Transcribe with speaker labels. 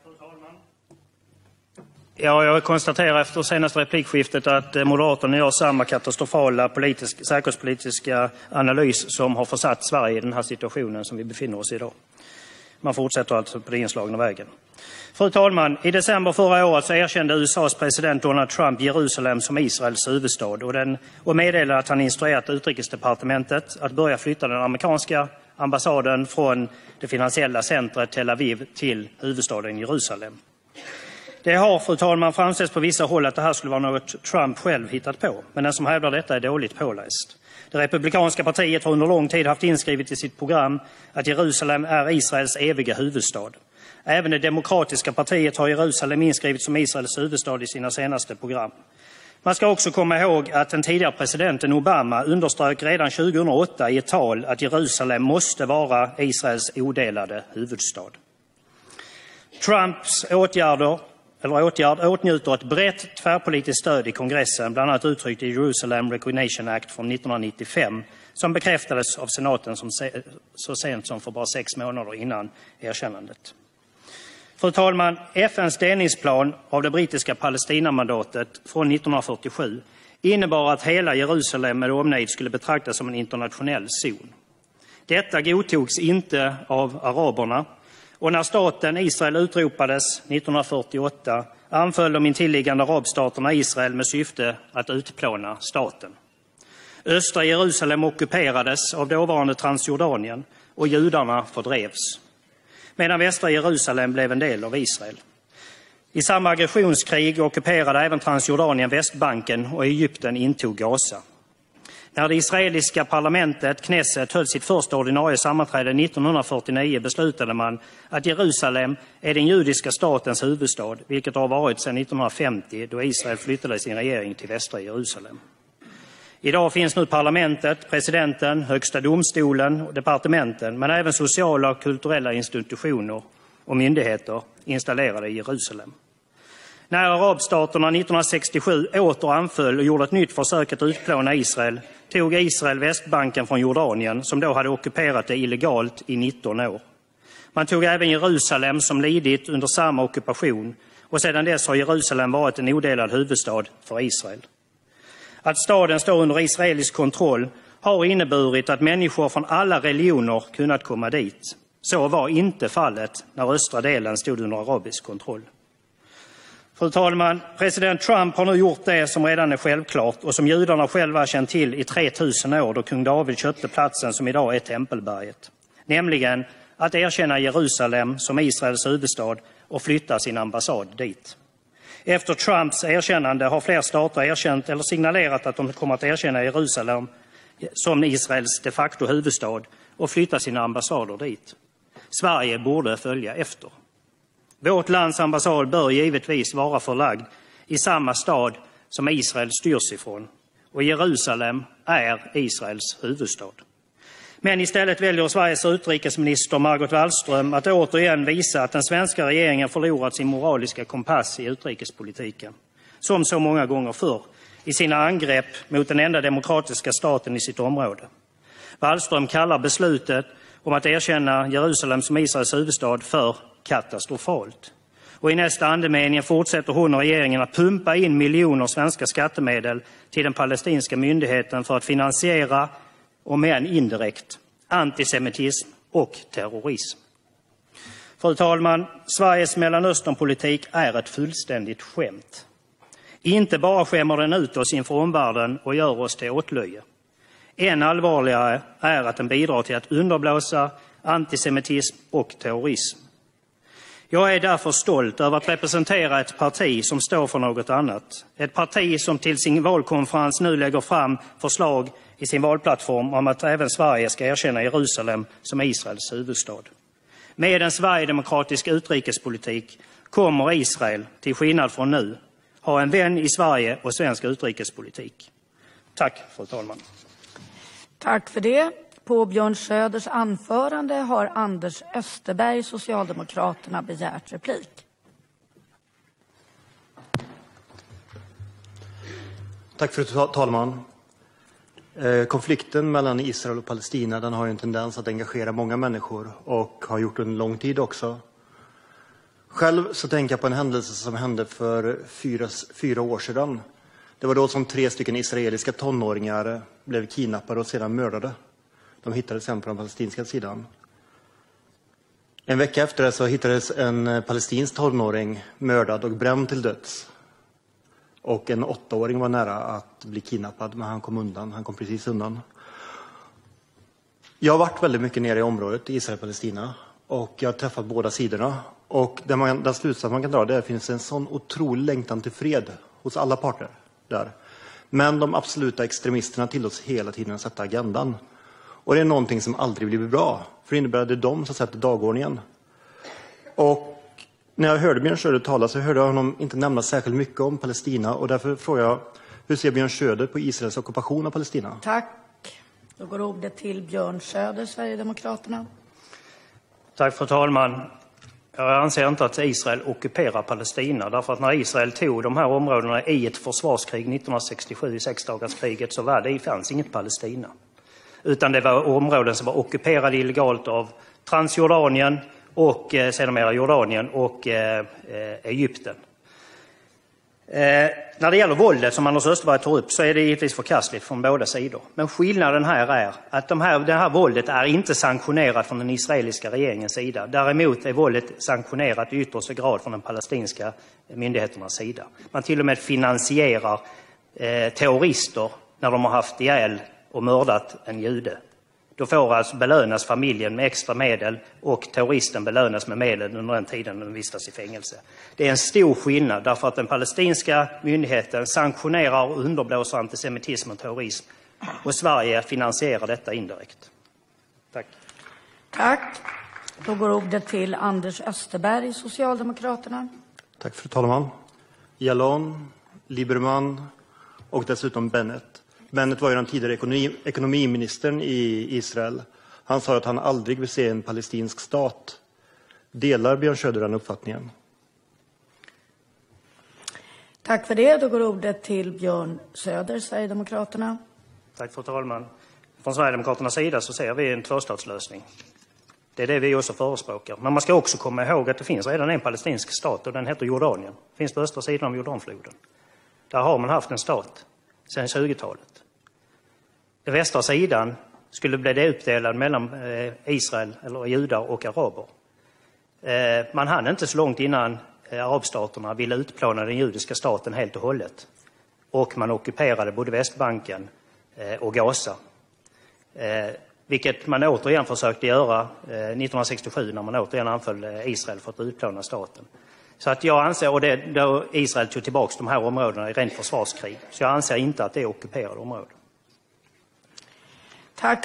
Speaker 1: Fru talman. Ja, jag konstaterar efter senaste replikskiftet att eh, Moderaterna gör samma katastrofala politisk, säkerhetspolitiska analys som har försatt Sverige i den här situationen som vi befinner oss i idag. Man fortsätter alltså på den inslagna vägen. Fru talman! I december förra året så erkände USAs president Donald Trump Jerusalem som Israels huvudstad och, den, och meddelade att han instruerat utrikesdepartementet att börja flytta den amerikanska ambassaden från det finansiella centret Tel Aviv till huvudstaden Jerusalem. Det har, fru talman, framställts på vissa håll att det här skulle vara något Trump själv hittat på, men den som hävdar detta är dåligt påläst. Det republikanska partiet har under lång tid haft inskrivet i sitt program att Jerusalem är Israels eviga huvudstad. Även det demokratiska partiet har Jerusalem inskrivet som Israels huvudstad i sina senaste program. Man ska också komma ihåg att den tidigare presidenten Obama underströk redan 2008 i ett tal att Jerusalem måste vara Israels odelade huvudstad. Trumps åtgärder eller åtgärd åtnjuter ett brett tvärpolitiskt stöd i kongressen, bland annat uttryckt i Jerusalem Recognition Act från 1995, som bekräftades av senaten som se, så sent som för bara sex månader innan erkännandet. Fru talman! FNs delningsplan av det brittiska Palestinamandatet från 1947 innebar att hela Jerusalem med omnejd skulle betraktas som en internationell zon. Detta godtogs inte av araberna och när staten Israel utropades 1948 anföll de intilliggande arabstaterna Israel med syfte att utplåna staten. Östra Jerusalem ockuperades av dåvarande Transjordanien och judarna fördrevs, medan västra Jerusalem blev en del av Israel. I samma aggressionskrig ockuperade även Transjordanien Västbanken och Egypten intog Gaza. När det israeliska parlamentet, Knesset, höll sitt första ordinarie sammanträde 1949 beslutade man att Jerusalem är den judiska statens huvudstad, vilket har varit sedan 1950 då Israel flyttade sin regering till västra Jerusalem. Idag finns nu parlamentet, presidenten, högsta domstolen och departementen, men även sociala och kulturella institutioner och myndigheter installerade i Jerusalem. När arabstaterna 1967 åter anföll och gjorde ett nytt försök att utplåna Israel tog Israel Västbanken från Jordanien, som då hade ockuperat det illegalt i 19 år. Man tog även Jerusalem, som lidit under samma ockupation, och sedan dess har Jerusalem varit en odelad huvudstad för Israel. Att staden står under israelisk kontroll har inneburit att människor från alla religioner kunnat komma dit. Så var inte fallet när östra delen stod under arabisk kontroll. Fru talman! President Trump har nu gjort det som redan är självklart och som judarna själva känt till i 3000 år då kung David köpte platsen som idag är Tempelberget. Nämligen att erkänna Jerusalem som Israels huvudstad och flytta sin ambassad dit. Efter Trumps erkännande har fler stater erkänt eller signalerat att de kommer att erkänna Jerusalem som Israels de facto huvudstad och flytta sina ambassader dit. Sverige borde följa efter. Vårt lands ambassad bör givetvis vara förlagd i samma stad som Israel styrs ifrån och Jerusalem är Israels huvudstad. Men istället väljer Sveriges utrikesminister Margot Wallström att återigen visa att den svenska regeringen förlorat sin moraliska kompass i utrikespolitiken, som så många gånger förr, i sina angrepp mot den enda demokratiska staten i sitt område. Wallström kallar beslutet om att erkänna Jerusalem som Israels huvudstad för katastrofalt. Och i nästa andemening fortsätter hon och regeringen att pumpa in miljoner svenska skattemedel till den palestinska myndigheten för att finansiera, om än indirekt, antisemitism och terrorism. Fru talman! Sveriges Mellanösternpolitik är ett fullständigt skämt. Inte bara skämmer den ut oss inför omvärlden och gör oss till åtlöje. Än allvarligare är att den bidrar till att underblåsa antisemitism och terrorism. Jag är därför stolt över att representera ett parti som står för något annat. Ett parti som till sin valkonferens nu lägger fram förslag i sin valplattform om att även Sverige ska erkänna Jerusalem som Israels huvudstad. Med en sverigedemokratisk utrikespolitik kommer Israel, till skillnad från nu, ha en vän i Sverige och svensk utrikespolitik. Tack, fru talman.
Speaker 2: Tack för det. På Björn Söders anförande har Anders Österberg, Socialdemokraterna, begärt replik.
Speaker 3: Tack fru talman. Eh, konflikten mellan Israel och Palestina den har en tendens att engagera många människor och har gjort under lång tid också. Själv så tänker jag på en händelse som hände för fyra, fyra år sedan. Det var då som tre stycken israeliska tonåringar blev kidnappade och sedan mördade. De hittades sen på den palestinska sidan. En vecka efter det så hittades en palestinsk tonåring mördad och bränd till döds. Och en åttaåring var nära att bli kidnappad, men han kom undan. Han kom precis undan. Jag har varit väldigt mycket nere i området, Israel och Palestina, och jag har träffat båda sidorna. Och den, man, den slutsats man kan dra är att det finns en sån otrolig längtan till fred hos alla parter där. Men de absoluta extremisterna tillåts hela tiden att sätta agendan. Och det är någonting som aldrig blir bra, för det innebär att det är de som sätter dagordningen. Och när jag hörde Björn Söder tala så hörde jag honom inte nämna särskilt mycket om Palestina och därför frågar jag, hur ser Björn Söder på Israels ockupation av Palestina?
Speaker 2: Tack. Då går ordet till Björn Söder, Sverigedemokraterna.
Speaker 1: Tack, fru talman. Jag anser inte att Israel ockuperar Palestina, därför att när Israel tog de här områdena i ett försvarskrig 1967, i sexdagarskriget, så var det, fanns inget Palestina. Utan det var områden som var ockuperade illegalt av Transjordanien och eh, sedermera Jordanien och eh, eh, Egypten. Eh, när det gäller våldet som Anders Österberg tar upp så är det givetvis förkastligt från båda sidor. Men skillnaden här är att de här, det här våldet är inte sanktionerat från den israeliska regeringens sida. Däremot är våldet sanktionerat i yttersta grad från de palestinska myndigheternas sida. Man till och med finansierar eh, terrorister när de har haft ihjäl och mördat en jude. Då får alltså belönas familjen med extra medel och terroristen belönas med medel under den tiden den vistas i fängelse. Det är en stor skillnad därför att den palestinska myndigheten sanktionerar och underblåser antisemitism och terrorism och Sverige finansierar detta indirekt. Tack.
Speaker 2: Tack. Då går ordet till Anders Österberg, Socialdemokraterna.
Speaker 3: Tack fru talman. Jalon, Lieberman och dessutom Bennett Bennett var ju den tidigare ekonomi, ekonomiministern i Israel. Han sa att han aldrig vill se en palestinsk stat. Delar Björn Söder den uppfattningen?
Speaker 2: Tack för det. Då går ordet till Björn Söder, Sverigedemokraterna.
Speaker 1: Tack, fru talman. Från Sverigedemokraternas sida så ser vi en tvåstatslösning. Det är det vi också förespråkar. Men man ska också komma ihåg att det finns redan en palestinsk stat och den heter Jordanien. Den finns på östra sidan av Jordanfloden. Där har man haft en stat sedan 20-talet. Den västra sidan skulle bli uppdelad mellan eh, Israel, eller judar och araber. Eh, man hann inte så långt innan eh, arabstaterna ville utplåna den judiska staten helt och hållet. Och man ockuperade både Västbanken och Gaza. Vilket man återigen försökte göra 1967 när man återigen anföll Israel för att utplåna staten. Så att jag anser, och det, då Israel tog tillbaka de här områdena i rent försvarskrig, så jag anser inte att det är ockuperade områden.